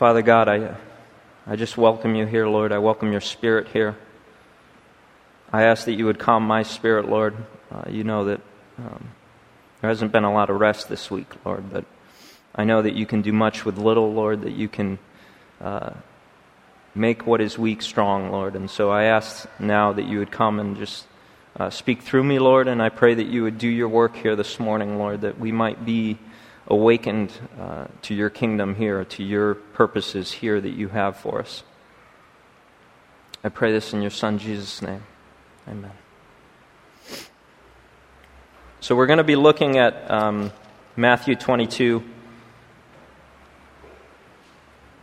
Father God, I, I just welcome you here, Lord. I welcome your spirit here. I ask that you would calm my spirit, Lord. Uh, you know that um, there hasn't been a lot of rest this week, Lord, but I know that you can do much with little, Lord, that you can uh, make what is weak strong, Lord. And so I ask now that you would come and just uh, speak through me, Lord, and I pray that you would do your work here this morning, Lord, that we might be awakened uh, to your kingdom here, to your purposes here that you have for us. I pray this in your Son, Jesus' name. Amen. So we're going to be looking at um, Matthew 22,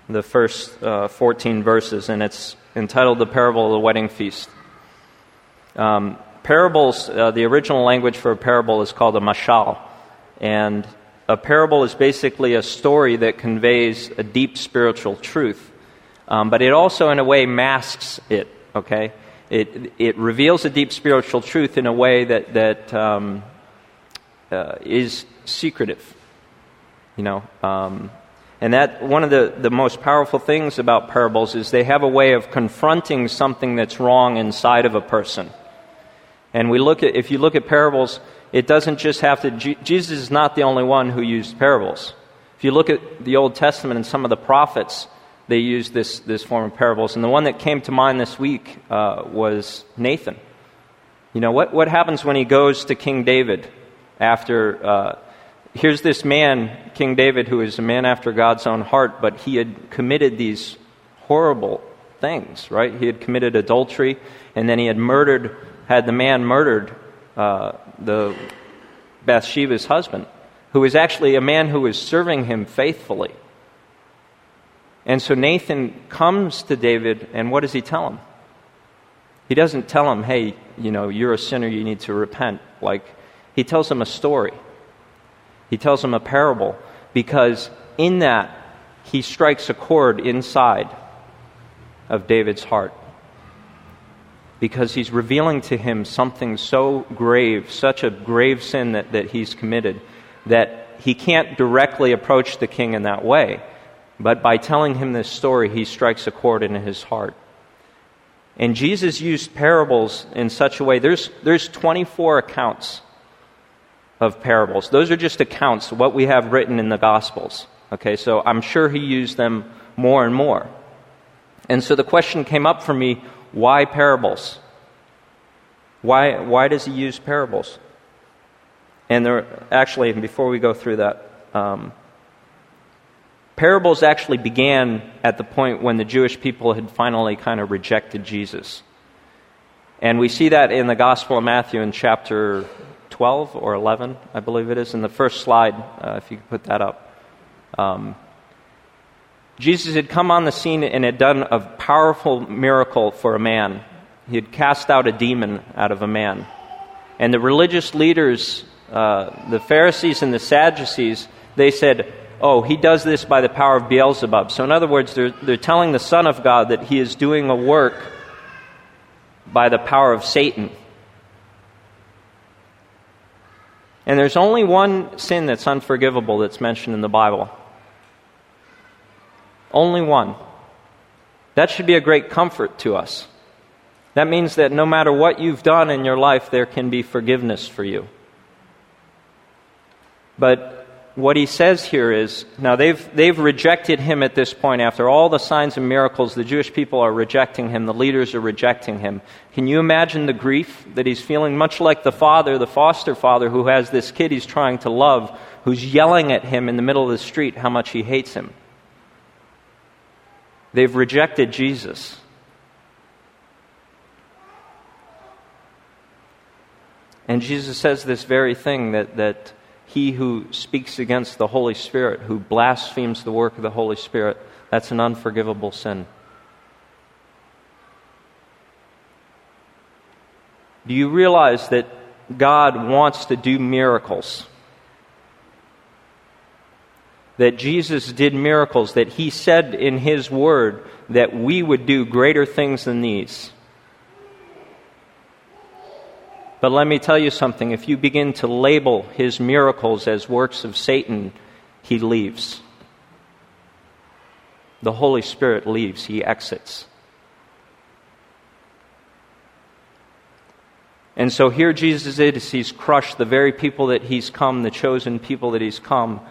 the first uh, 14 verses, and it's entitled The Parable of the Wedding Feast. Um, parables, uh, the original language for a parable is called a mashal, and a parable is basically a story that conveys a deep spiritual truth, um, but it also, in a way, masks it, okay? It, it reveals a deep spiritual truth in a way that, that um, uh, is secretive, you know. Um, and that one of the, the most powerful things about parables is they have a way of confronting something that's wrong inside of a person. And we look at, if you look at parables, it doesn't just have to, Jesus is not the only one who used parables. If you look at the Old Testament and some of the prophets, they used this, this form of parables. And the one that came to mind this week uh, was Nathan. You know, what, what happens when he goes to King David after. Uh, here's this man, King David, who is a man after God's own heart, but he had committed these horrible things, right? He had committed adultery, and then he had murdered, had the man murdered uh, the Bathsheba's husband, who is actually a man who is serving him faithfully. And so Nathan comes to David, and what does he tell him? He doesn't tell him, hey, you know, you're a sinner, you need to repent. Like, he tells him a story. He tells him a parable because in that he strikes a chord inside of David's heart because he's revealing to him something so grave, such a grave sin that, that he's committed, that he can't directly approach the king in that way. But by telling him this story, he strikes a chord in his heart. And Jesus used parables in such a way. There's, there's 24 accounts of parables. Those are just accounts, what we have written in the Gospels. Okay, so I'm sure he used them more and more. And so the question came up for me why parables? Why, why does he use parables? And there, actually, before we go through that, um, parables actually began at the point when the Jewish people had finally kind of rejected Jesus. And we see that in the Gospel of Matthew in chapter 12 or 11, I believe it is, in the first slide, uh, if you could put that up. Um, Jesus had come on the scene and had done a powerful miracle for a man. He had cast out a demon out of a man. And the religious leaders, uh, the Pharisees and the Sadducees, they said, Oh, he does this by the power of Beelzebub. So, in other words, they're, they're telling the Son of God that he is doing a work by the power of Satan. And there's only one sin that's unforgivable that's mentioned in the Bible. Only one. That should be a great comfort to us. That means that no matter what you've done in your life, there can be forgiveness for you. But what he says here is now they've, they've rejected him at this point. After all the signs and miracles, the Jewish people are rejecting him, the leaders are rejecting him. Can you imagine the grief that he's feeling? Much like the father, the foster father, who has this kid he's trying to love, who's yelling at him in the middle of the street how much he hates him. They've rejected Jesus. And Jesus says this very thing that, that he who speaks against the Holy Spirit, who blasphemes the work of the Holy Spirit, that's an unforgivable sin. Do you realize that God wants to do miracles? That Jesus did miracles, that He said in His Word that we would do greater things than these. But let me tell you something if you begin to label his miracles as works of Satan, he leaves. the Holy Spirit leaves, he exits. And so here Jesus is, he's crushed the very people that he's come, the chosen people that he's come.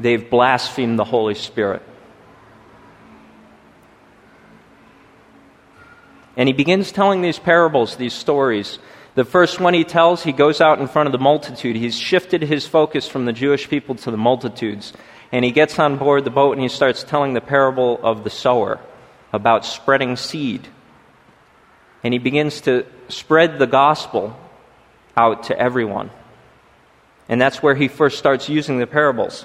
They've blasphemed the Holy Spirit. And he begins telling these parables, these stories. The first one he tells, he goes out in front of the multitude. He's shifted his focus from the Jewish people to the multitudes. And he gets on board the boat and he starts telling the parable of the sower about spreading seed. And he begins to spread the gospel out to everyone. And that's where he first starts using the parables.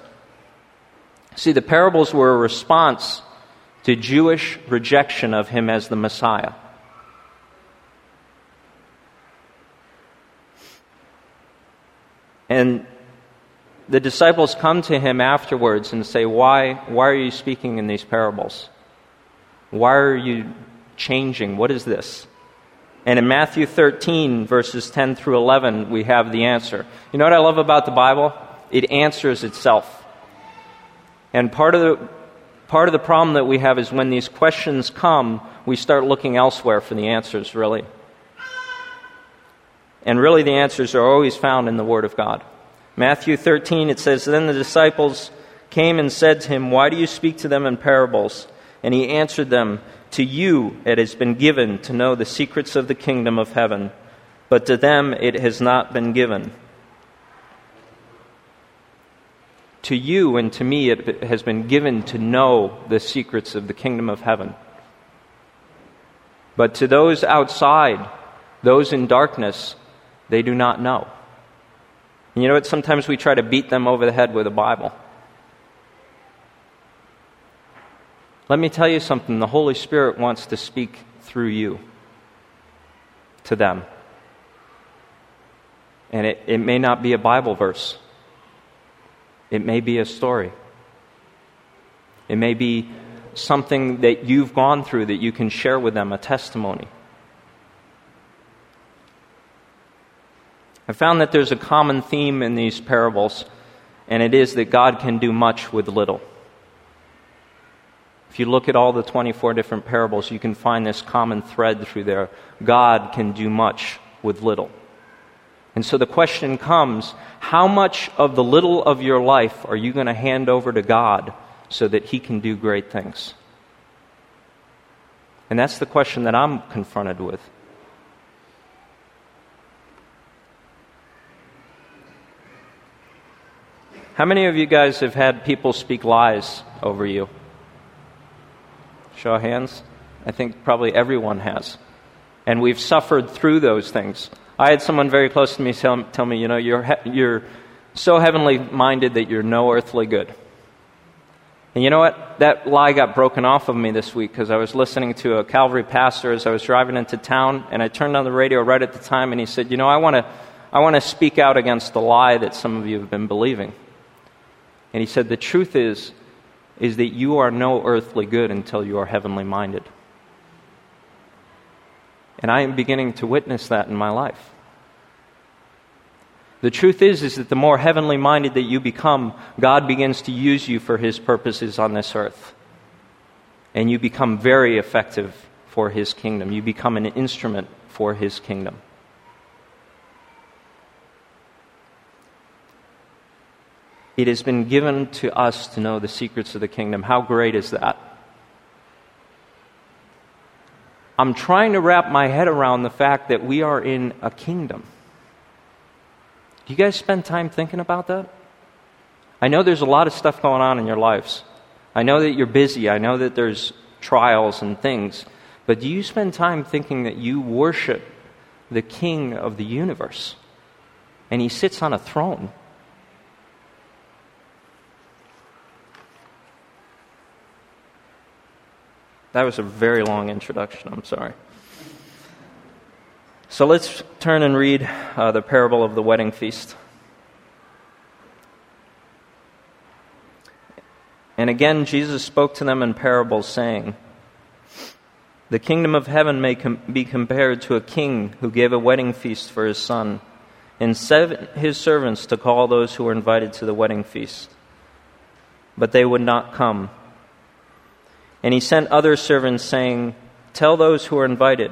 See, the parables were a response to Jewish rejection of him as the Messiah. And the disciples come to him afterwards and say, Why, why are you speaking in these parables? Why are you changing? What is this? And in Matthew 13, verses 10 through 11, we have the answer. You know what I love about the Bible? It answers itself. And part of the, part of the problem that we have is when these questions come, we start looking elsewhere for the answers, really. And really, the answers are always found in the Word of God. Matthew 13, it says, Then the disciples came and said to him, Why do you speak to them in parables? And he answered them, To you it has been given to know the secrets of the kingdom of heaven, but to them it has not been given. To you and to me it has been given to know the secrets of the kingdom of heaven. But to those outside, those in darkness, they do not know. And you know what? Sometimes we try to beat them over the head with a Bible. Let me tell you something the Holy Spirit wants to speak through you to them. And it, it may not be a Bible verse, it may be a story. It may be something that you've gone through that you can share with them, a testimony. I found that there's a common theme in these parables, and it is that God can do much with little. If you look at all the 24 different parables, you can find this common thread through there. God can do much with little. And so the question comes how much of the little of your life are you going to hand over to God so that He can do great things? And that's the question that I'm confronted with. How many of you guys have had people speak lies over you? Show of hands. I think probably everyone has. And we've suffered through those things. I had someone very close to me tell, tell me, you know, you're, he- you're so heavenly minded that you're no earthly good. And you know what? That lie got broken off of me this week because I was listening to a Calvary pastor as I was driving into town, and I turned on the radio right at the time, and he said, You know, I want to I want to speak out against the lie that some of you have been believing. And he said, The truth is, is that you are no earthly good until you are heavenly minded. And I am beginning to witness that in my life. The truth is, is that the more heavenly minded that you become, God begins to use you for his purposes on this earth. And you become very effective for his kingdom. You become an instrument for his kingdom. It has been given to us to know the secrets of the kingdom. How great is that? I'm trying to wrap my head around the fact that we are in a kingdom. Do you guys spend time thinking about that? I know there's a lot of stuff going on in your lives. I know that you're busy. I know that there's trials and things. But do you spend time thinking that you worship the King of the universe? And he sits on a throne. That was a very long introduction. I'm sorry. So let's turn and read uh, the parable of the wedding feast. And again, Jesus spoke to them in parables, saying, The kingdom of heaven may com- be compared to a king who gave a wedding feast for his son, and sent his servants to call those who were invited to the wedding feast. But they would not come. And he sent other servants, saying, Tell those who are invited,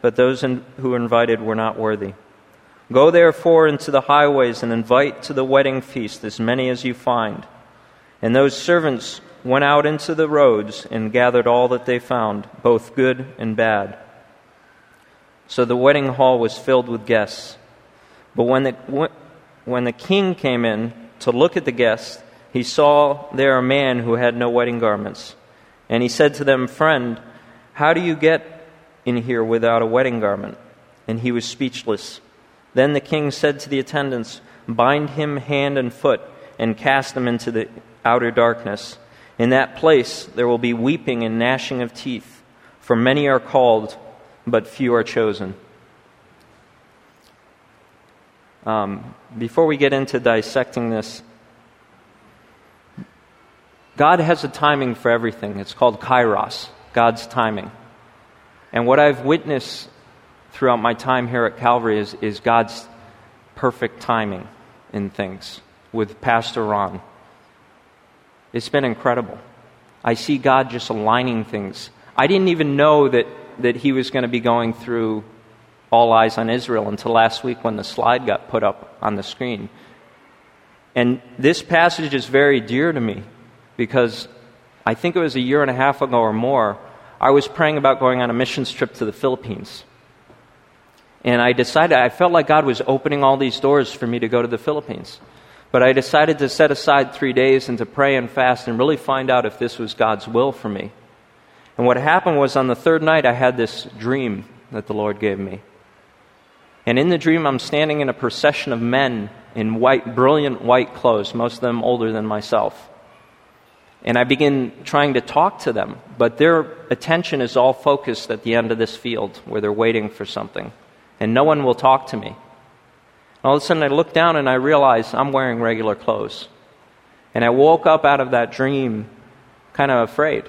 but those in, who were invited were not worthy. Go therefore into the highways and invite to the wedding feast as many as you find. And those servants went out into the roads and gathered all that they found, both good and bad. So the wedding hall was filled with guests. But when the, when the king came in to look at the guests, he saw there a man who had no wedding garments. And he said to them, Friend, how do you get in here without a wedding garment? And he was speechless. Then the king said to the attendants, Bind him hand and foot, and cast him into the outer darkness. In that place there will be weeping and gnashing of teeth, for many are called, but few are chosen. Um, before we get into dissecting this, God has a timing for everything. It's called kairos. God's timing. And what I've witnessed throughout my time here at Calvary is, is God's perfect timing in things with Pastor Ron. It's been incredible. I see God just aligning things. I didn't even know that, that he was going to be going through All Eyes on Israel until last week when the slide got put up on the screen. And this passage is very dear to me because I think it was a year and a half ago or more. I was praying about going on a missions trip to the Philippines. And I decided, I felt like God was opening all these doors for me to go to the Philippines. But I decided to set aside three days and to pray and fast and really find out if this was God's will for me. And what happened was on the third night, I had this dream that the Lord gave me. And in the dream, I'm standing in a procession of men in white, brilliant white clothes, most of them older than myself. And I begin trying to talk to them, but their attention is all focused at the end of this field where they're waiting for something. And no one will talk to me. All of a sudden, I look down and I realize I'm wearing regular clothes. And I woke up out of that dream kind of afraid.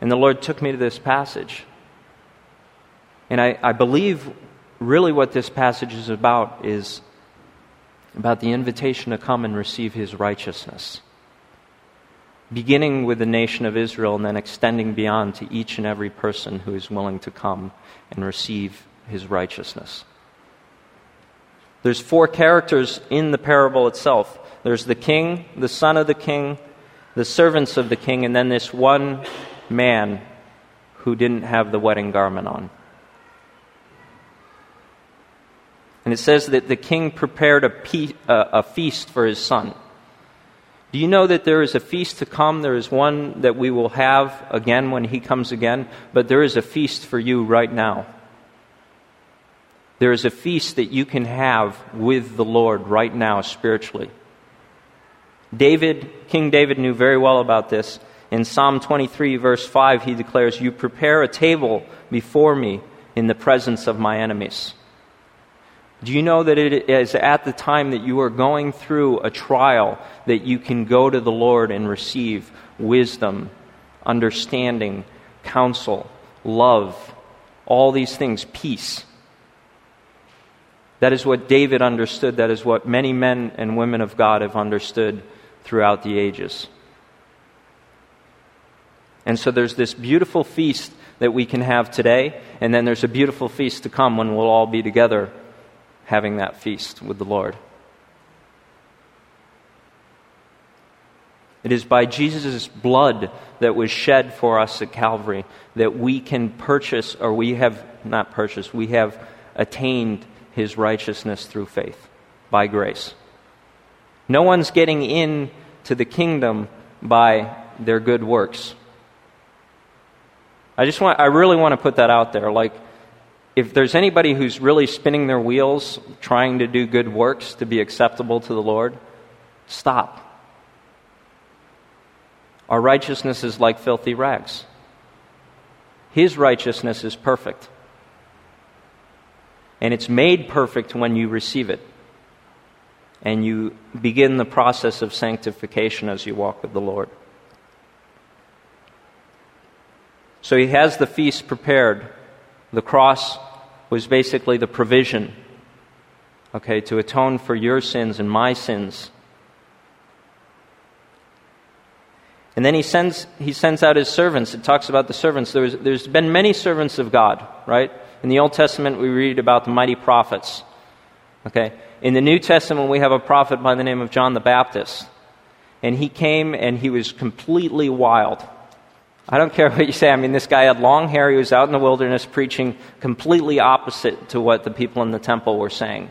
And the Lord took me to this passage. And I, I believe really what this passage is about is about the invitation to come and receive His righteousness beginning with the nation of Israel and then extending beyond to each and every person who is willing to come and receive his righteousness. There's four characters in the parable itself. There's the king, the son of the king, the servants of the king, and then this one man who didn't have the wedding garment on. And it says that the king prepared a, pe- uh, a feast for his son. Do you know that there is a feast to come? There is one that we will have again when he comes again, but there is a feast for you right now. There is a feast that you can have with the Lord right now spiritually. David, King David knew very well about this. In Psalm 23, verse 5, he declares, You prepare a table before me in the presence of my enemies. Do you know that it is at the time that you are going through a trial that you can go to the Lord and receive wisdom, understanding, counsel, love, all these things, peace? That is what David understood. That is what many men and women of God have understood throughout the ages. And so there's this beautiful feast that we can have today, and then there's a beautiful feast to come when we'll all be together having that feast with the Lord. It is by Jesus' blood that was shed for us at Calvary that we can purchase, or we have not purchased, we have attained his righteousness through faith by grace. No one's getting in to the kingdom by their good works. I just want I really want to put that out there like if there's anybody who's really spinning their wheels trying to do good works to be acceptable to the Lord, stop. Our righteousness is like filthy rags. His righteousness is perfect. And it's made perfect when you receive it. And you begin the process of sanctification as you walk with the Lord. So he has the feast prepared. The cross was basically the provision, okay, to atone for your sins and my sins. And then he sends, he sends out his servants. It talks about the servants. There's, there's been many servants of God, right? In the Old Testament, we read about the mighty prophets. Okay? In the New Testament, we have a prophet by the name of John the Baptist. And he came and he was completely wild. I don't care what you say. I mean, this guy had long hair. He was out in the wilderness preaching completely opposite to what the people in the temple were saying.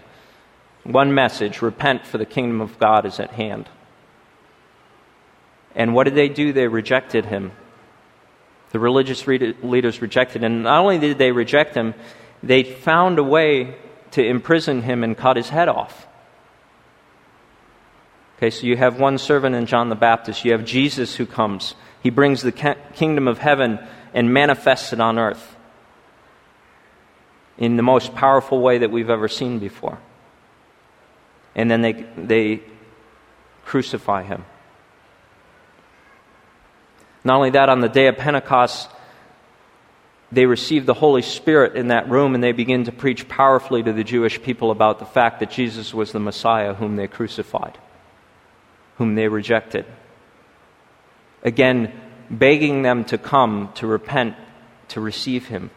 One message repent, for the kingdom of God is at hand. And what did they do? They rejected him. The religious leaders rejected him. And not only did they reject him, they found a way to imprison him and cut his head off. Okay, so you have one servant in John the Baptist. You have Jesus who comes. He brings the kingdom of heaven and manifests it on earth in the most powerful way that we've ever seen before. And then they, they crucify him. Not only that, on the day of Pentecost, they receive the Holy Spirit in that room and they begin to preach powerfully to the Jewish people about the fact that Jesus was the Messiah whom they crucified, whom they rejected. Again, begging them to come, to repent, to receive him.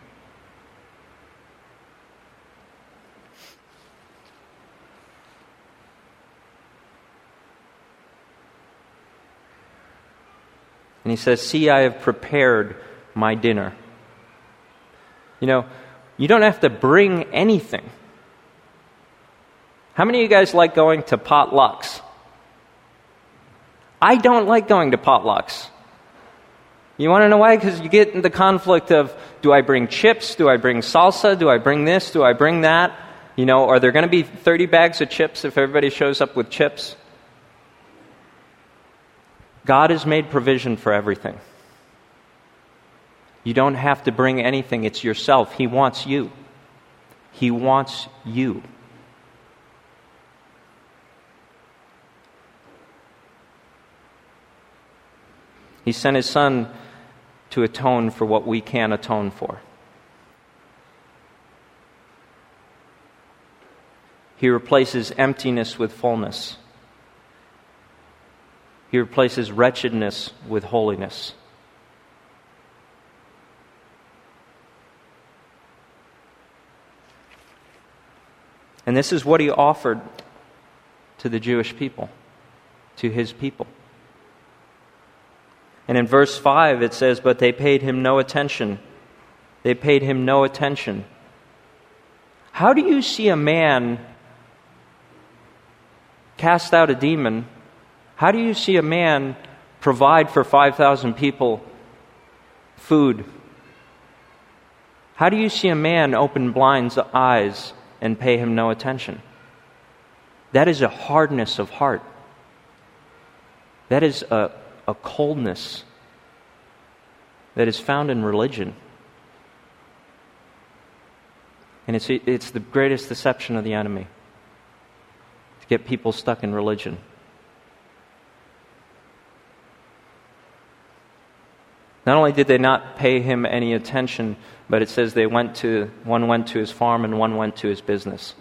And he says, See, I have prepared my dinner. You know, you don't have to bring anything. How many of you guys like going to potlucks? I don't like going to potlucks. You want to know why? Because you get in the conflict of do I bring chips? Do I bring salsa? Do I bring this? Do I bring that? You know, are there going to be 30 bags of chips if everybody shows up with chips? God has made provision for everything. You don't have to bring anything, it's yourself. He wants you. He wants you. He sent his son to atone for what we can't atone for. He replaces emptiness with fullness. He replaces wretchedness with holiness. And this is what he offered to the Jewish people, to his people. And in verse 5, it says, But they paid him no attention. They paid him no attention. How do you see a man cast out a demon? How do you see a man provide for 5,000 people food? How do you see a man open blind eyes and pay him no attention? That is a hardness of heart. That is a a coldness that is found in religion. And it's, it's the greatest deception of the enemy to get people stuck in religion. Not only did they not pay him any attention, but it says they went to one went to his farm and one went to his business.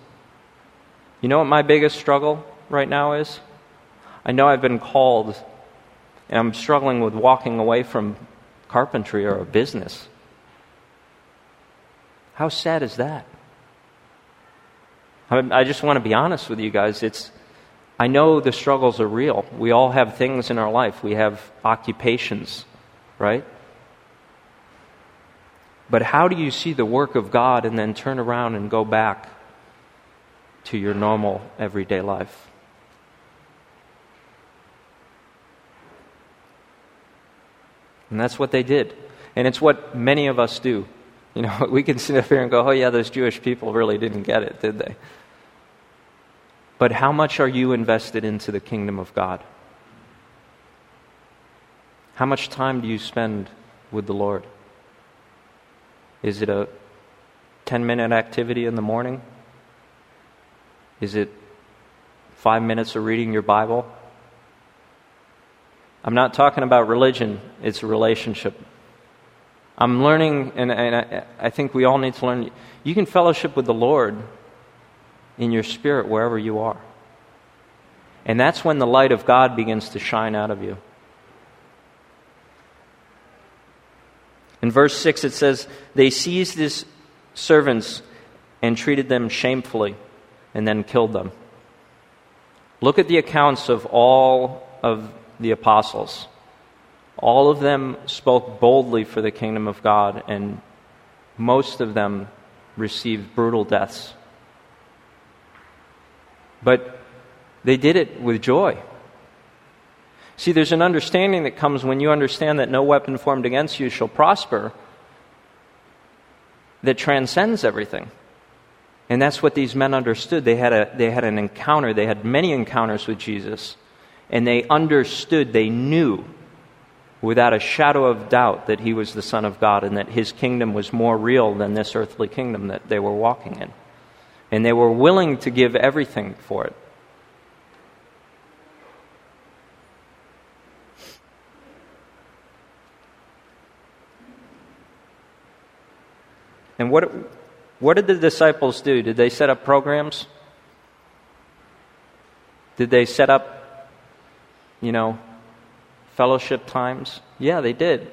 You know what my biggest struggle right now is? I know I've been called and I'm struggling with walking away from carpentry or a business. How sad is that? I just want to be honest with you guys. It's, I know the struggles are real. We all have things in our life, we have occupations, right? But how do you see the work of God and then turn around and go back to your normal everyday life? And that's what they did. And it's what many of us do. You know, we can sit up here and go, oh, yeah, those Jewish people really didn't get it, did they? But how much are you invested into the kingdom of God? How much time do you spend with the Lord? Is it a 10 minute activity in the morning? Is it five minutes of reading your Bible? I'm not talking about religion, it's a relationship. I'm learning, and, and I, I think we all need to learn. You can fellowship with the Lord in your spirit wherever you are. And that's when the light of God begins to shine out of you. In verse 6, it says, They seized his servants and treated them shamefully and then killed them. Look at the accounts of all of the apostles. All of them spoke boldly for the kingdom of God, and most of them received brutal deaths. But they did it with joy. See, there's an understanding that comes when you understand that no weapon formed against you shall prosper that transcends everything. And that's what these men understood. They had, a, they had an encounter, they had many encounters with Jesus, and they understood, they knew without a shadow of doubt that he was the Son of God and that his kingdom was more real than this earthly kingdom that they were walking in. And they were willing to give everything for it. And what, what did the disciples do? Did they set up programs? Did they set up, you know, fellowship times? Yeah, they did.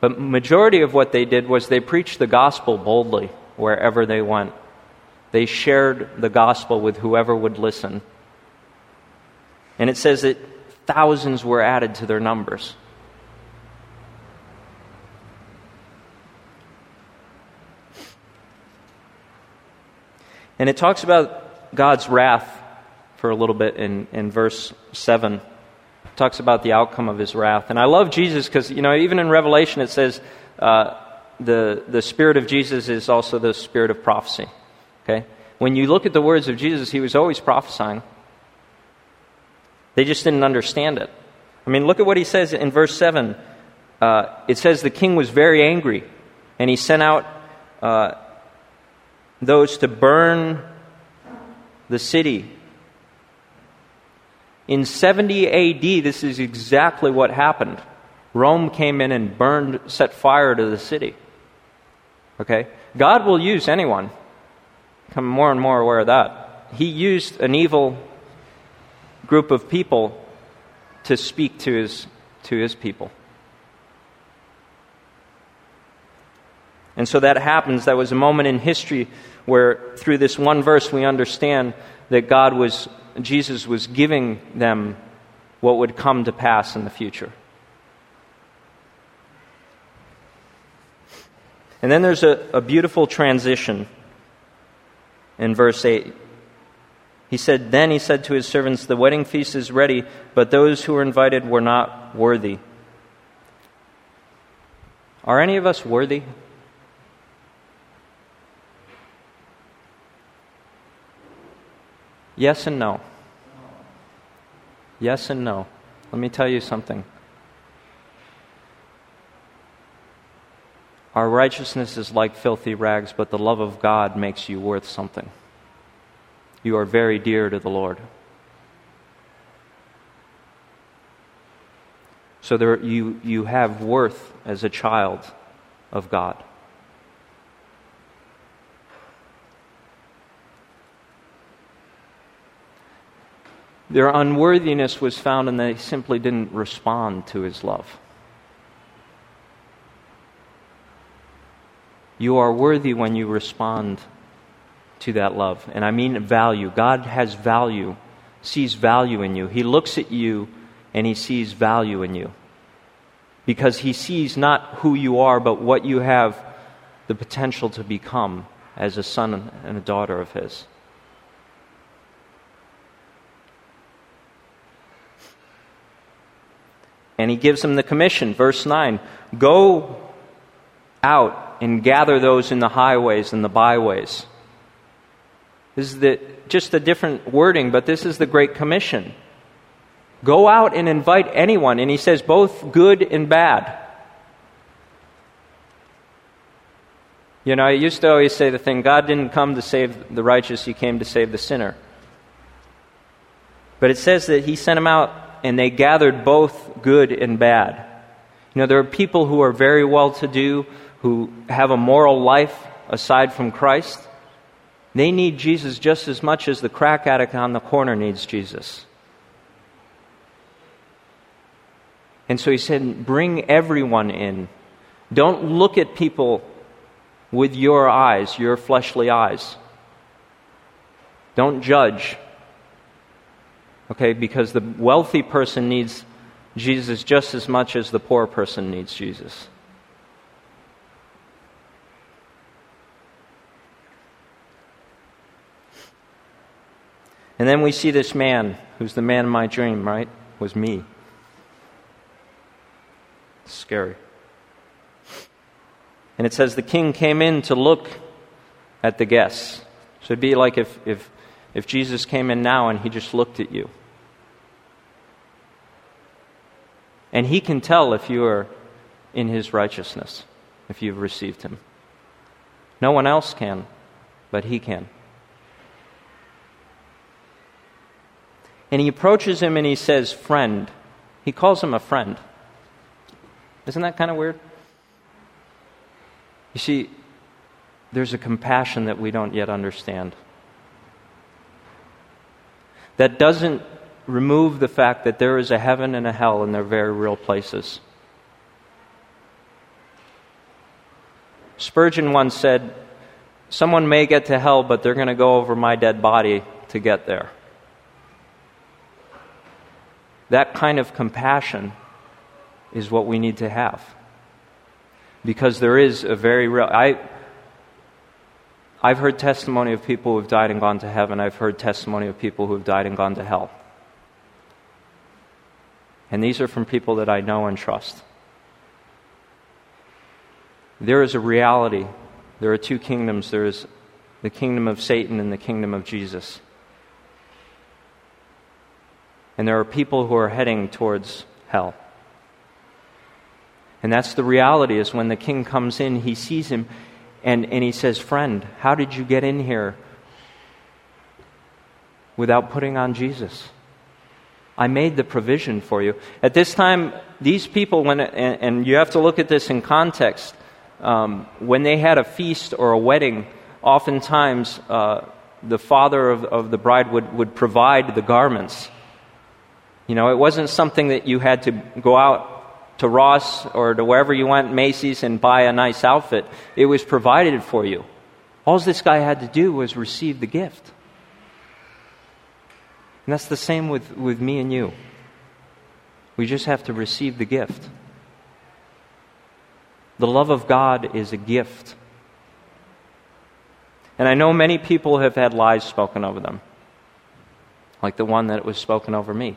But majority of what they did was they preached the gospel boldly wherever they went. They shared the gospel with whoever would listen. And it says that thousands were added to their numbers. And it talks about God's wrath for a little bit in, in verse 7. Talks about the outcome of his wrath. And I love Jesus because, you know, even in Revelation it says uh, the, the Spirit of Jesus is also the Spirit of prophecy. Okay? When you look at the words of Jesus, he was always prophesying. They just didn't understand it. I mean, look at what he says in verse 7. Uh, it says the king was very angry, and he sent out uh, those to burn the city. In 70 AD, this is exactly what happened. Rome came in and burned, set fire to the city. Okay? God will use anyone. Become more and more aware of that. He used an evil group of people to speak to his, to his people. And so that happens. That was a moment in history where, through this one verse, we understand that God was, Jesus was giving them what would come to pass in the future. And then there's a, a beautiful transition in verse 8. He said, Then he said to his servants, The wedding feast is ready, but those who were invited were not worthy. Are any of us worthy? Yes and no. Yes and no. Let me tell you something. Our righteousness is like filthy rags, but the love of God makes you worth something. You are very dear to the Lord. So there, you, you have worth as a child of God. Their unworthiness was found and they simply didn't respond to his love. You are worthy when you respond to that love. And I mean value. God has value, sees value in you. He looks at you and he sees value in you. Because he sees not who you are, but what you have the potential to become as a son and a daughter of his. And he gives them the commission, verse 9 Go out and gather those in the highways and the byways. This is the, just a different wording, but this is the Great Commission. Go out and invite anyone, and he says both good and bad. You know, I used to always say the thing God didn't come to save the righteous, He came to save the sinner. But it says that He sent Him out and they gathered both good and bad. You know, there are people who are very well to do, who have a moral life aside from Christ. They need Jesus just as much as the crack addict on the corner needs Jesus. And so he said, bring everyone in. Don't look at people with your eyes, your fleshly eyes. Don't judge. Okay, because the wealthy person needs Jesus just as much as the poor person needs Jesus. And then we see this man, who's the man of my dream, right? Was me. scary. And it says the king came in to look at the guests. So it'd be like if, if, if Jesus came in now and he just looked at you. And he can tell if you are in his righteousness, if you've received him. No one else can, but he can. And he approaches him and he says, Friend. He calls him a friend. Isn't that kind of weird? You see, there's a compassion that we don't yet understand. That doesn't remove the fact that there is a heaven and a hell and they're very real places. Spurgeon once said, Someone may get to hell, but they're going to go over my dead body to get there. That kind of compassion is what we need to have because there is a very real. I, I've heard testimony of people who have died and gone to heaven. I've heard testimony of people who have died and gone to hell. And these are from people that I know and trust. There is a reality. There are two kingdoms there is the kingdom of Satan and the kingdom of Jesus. And there are people who are heading towards hell. And that's the reality is when the king comes in, he sees him and, and he says, Friend, how did you get in here without putting on Jesus? I made the provision for you. At this time, these people, when, and, and you have to look at this in context, um, when they had a feast or a wedding, oftentimes uh, the father of, of the bride would, would provide the garments. You know, it wasn't something that you had to go out to Ross or to wherever you went, Macy's, and buy a nice outfit. It was provided for you. All this guy had to do was receive the gift. And that's the same with, with me and you. We just have to receive the gift. The love of God is a gift. And I know many people have had lies spoken over them, like the one that was spoken over me.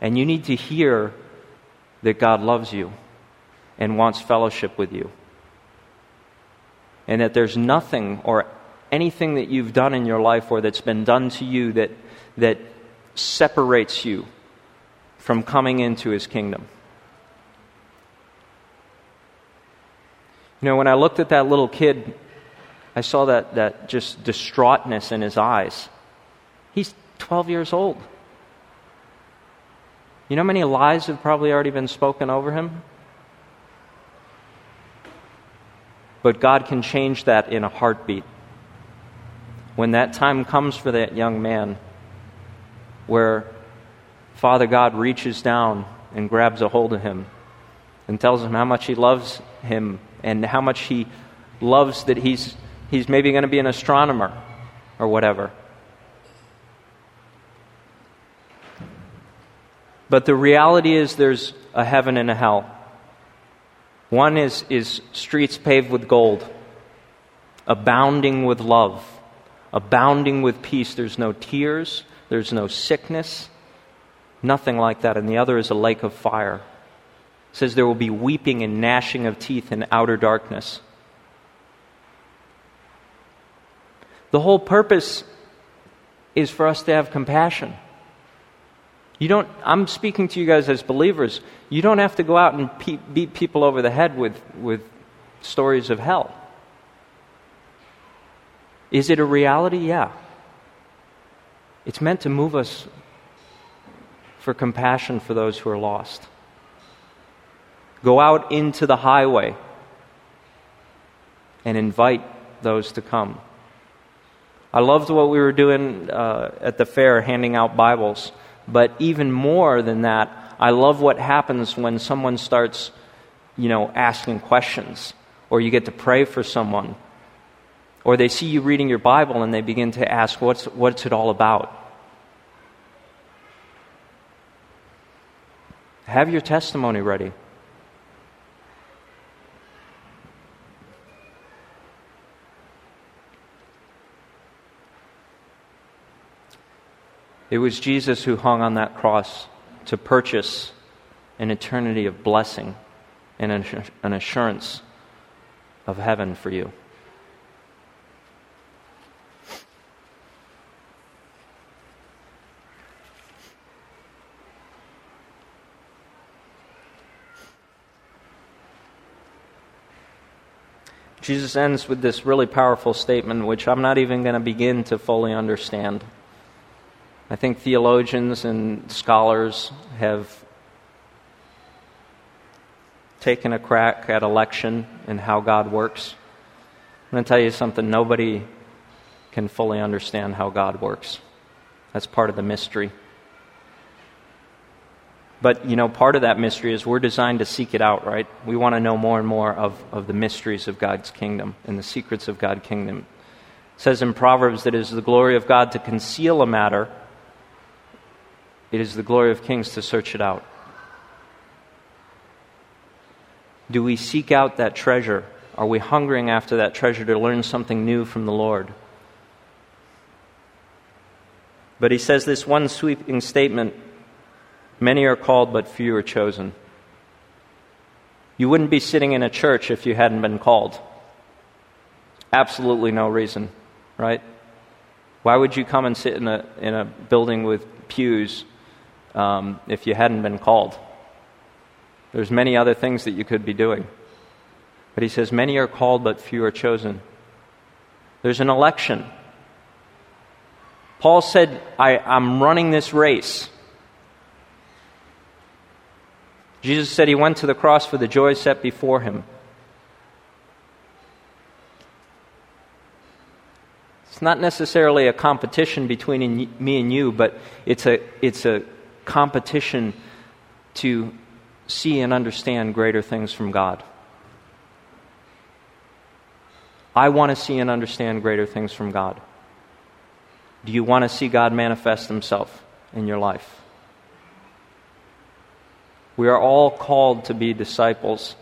And you need to hear that God loves you and wants fellowship with you. And that there's nothing or anything that you've done in your life or that's been done to you that, that separates you from coming into his kingdom. You know, when I looked at that little kid, I saw that, that just distraughtness in his eyes. He's 12 years old. You know how many lies have probably already been spoken over him? But God can change that in a heartbeat. When that time comes for that young man, where Father God reaches down and grabs a hold of him and tells him how much he loves him and how much he loves that he's, he's maybe going to be an astronomer or whatever. But the reality is there's a heaven and a hell. One is, is streets paved with gold, abounding with love, abounding with peace. There's no tears, there's no sickness, nothing like that. And the other is a lake of fire. It says there will be weeping and gnashing of teeth in outer darkness. The whole purpose is for us to have compassion. You don't, I'm speaking to you guys as believers. You don't have to go out and pe- beat people over the head with, with stories of hell. Is it a reality? Yeah. It's meant to move us for compassion for those who are lost. Go out into the highway and invite those to come. I loved what we were doing uh, at the fair, handing out Bibles. But even more than that, I love what happens when someone starts, you know, asking questions, or you get to pray for someone, or they see you reading your Bible and they begin to ask, what's, what's it all about? Have your testimony ready. It was Jesus who hung on that cross to purchase an eternity of blessing and an assurance of heaven for you. Jesus ends with this really powerful statement, which I'm not even going to begin to fully understand. I think theologians and scholars have taken a crack at election and how God works. I'm going to tell you something nobody can fully understand how God works. That's part of the mystery. But, you know, part of that mystery is we're designed to seek it out, right? We want to know more and more of, of the mysteries of God's kingdom and the secrets of God's kingdom. It says in Proverbs that it is the glory of God to conceal a matter it is the glory of kings to search it out. Do we seek out that treasure? Are we hungering after that treasure to learn something new from the Lord? But he says this one sweeping statement Many are called, but few are chosen. You wouldn't be sitting in a church if you hadn't been called. Absolutely no reason, right? Why would you come and sit in a, in a building with pews um, if you hadn't been called. There's many other things that you could be doing. But he says, Many are called, but few are chosen. There's an election. Paul said, I, I'm running this race. Jesus said he went to the cross for the joy set before him. It's not necessarily a competition between me and you, but it's a, it's a competition to see and understand greater things from God. I want to see and understand greater things from God. Do you want to see God manifest Himself in your life? We are all called to be disciples.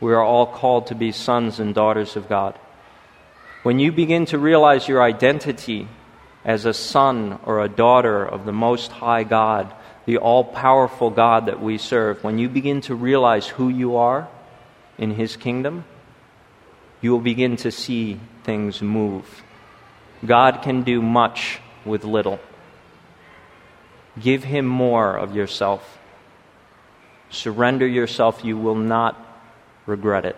We are all called to be sons and daughters of God. When you begin to realize your identity as a son or a daughter of the Most High God, the all powerful God that we serve, when you begin to realize who you are in His kingdom, you will begin to see things move. God can do much with little. Give Him more of yourself. Surrender yourself, you will not regret it.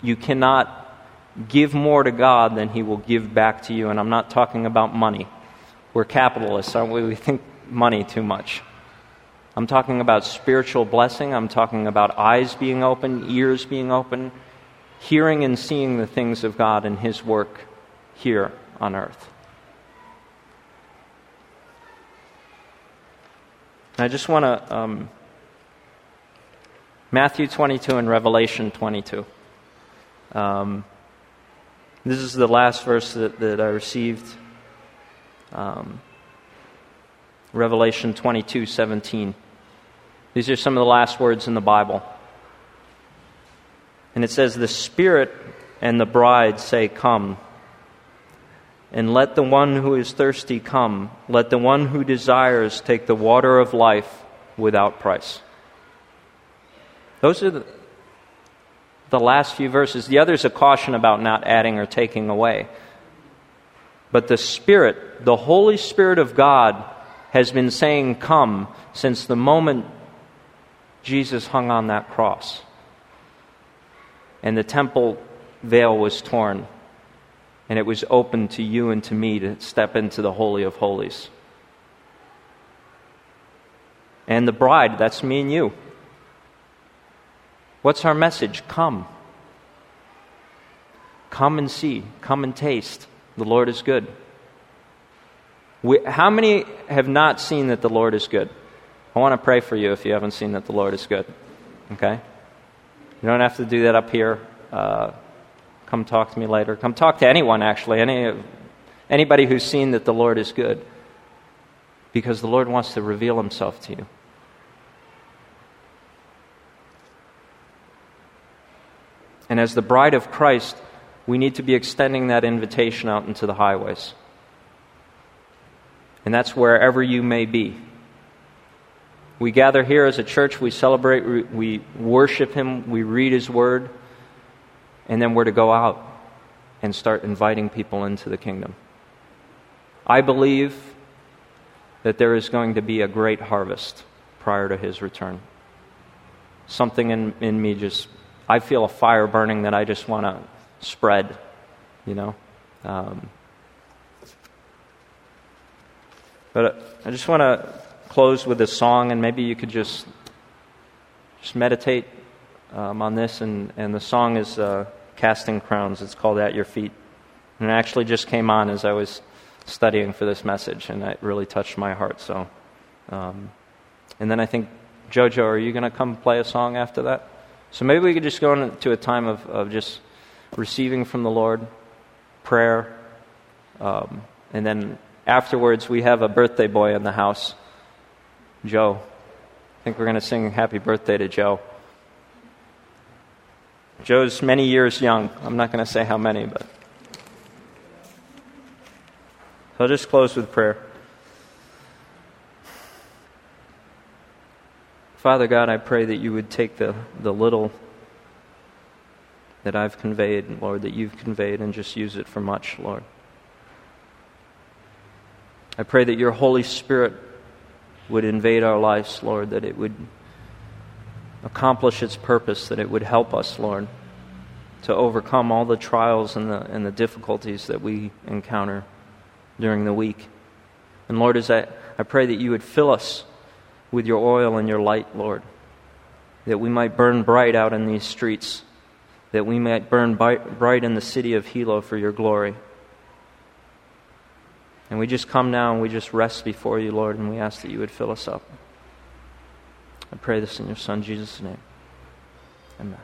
You cannot give more to God than He will give back to you. And I'm not talking about money. We're capitalists, aren't we? We think money too much. I'm talking about spiritual blessing. I'm talking about eyes being open, ears being open, hearing and seeing the things of God and His work here on earth. I just want to. Um, Matthew 22 and Revelation 22. Um, this is the last verse that, that I received. Um, Revelation 22 17. These are some of the last words in the Bible. And it says, The Spirit and the bride say, Come. And let the one who is thirsty come. Let the one who desires take the water of life without price. Those are the, the last few verses. The other's a caution about not adding or taking away. But the Spirit, the Holy Spirit of God, has been saying, Come, since the moment Jesus hung on that cross and the temple veil was torn. and it was open to you and to me to step into the Holy of Holies. And the bride, that's me and you. What's our message? Come. Come and see. Come and taste. The Lord is good. We, how many have not seen that the Lord is good? I want to pray for you if you haven't seen that the Lord is good. Okay? You don't have to do that up here. Uh, come talk to me later. Come talk to anyone, actually. Any, anybody who's seen that the Lord is good. Because the Lord wants to reveal himself to you. And as the bride of Christ, we need to be extending that invitation out into the highways. And that's wherever you may be. We gather here as a church, we celebrate, we worship Him, we read His Word, and then we're to go out and start inviting people into the kingdom. I believe that there is going to be a great harvest prior to His return. Something in, in me just, I feel a fire burning that I just want to spread, you know. Um, but I just want to close with a song, and maybe you could just just meditate um, on this. And, and the song is uh, "Casting Crowns." It's called "At Your Feet," and it actually just came on as I was studying for this message, and it really touched my heart. So, um, and then I think Jojo, are you going to come play a song after that? So maybe we could just go into a time of, of just receiving from the Lord, prayer, um, and then afterwards we have a birthday boy in the house. Joe. I think we're going to sing happy birthday to Joe. Joe's many years young. I'm not going to say how many, but. I'll just close with prayer. Father God, I pray that you would take the, the little that I've conveyed, Lord, that you've conveyed, and just use it for much, Lord. I pray that your Holy Spirit would invade our lives, Lord, that it would accomplish its purpose, that it would help us, Lord, to overcome all the trials and the, and the difficulties that we encounter during the week. And Lord, as I, I pray that you would fill us with your oil and your light, Lord, that we might burn bright out in these streets, that we might burn bright in the city of Hilo for your glory. And we just come now and we just rest before you, Lord, and we ask that you would fill us up. I pray this in your Son, Jesus' name. Amen.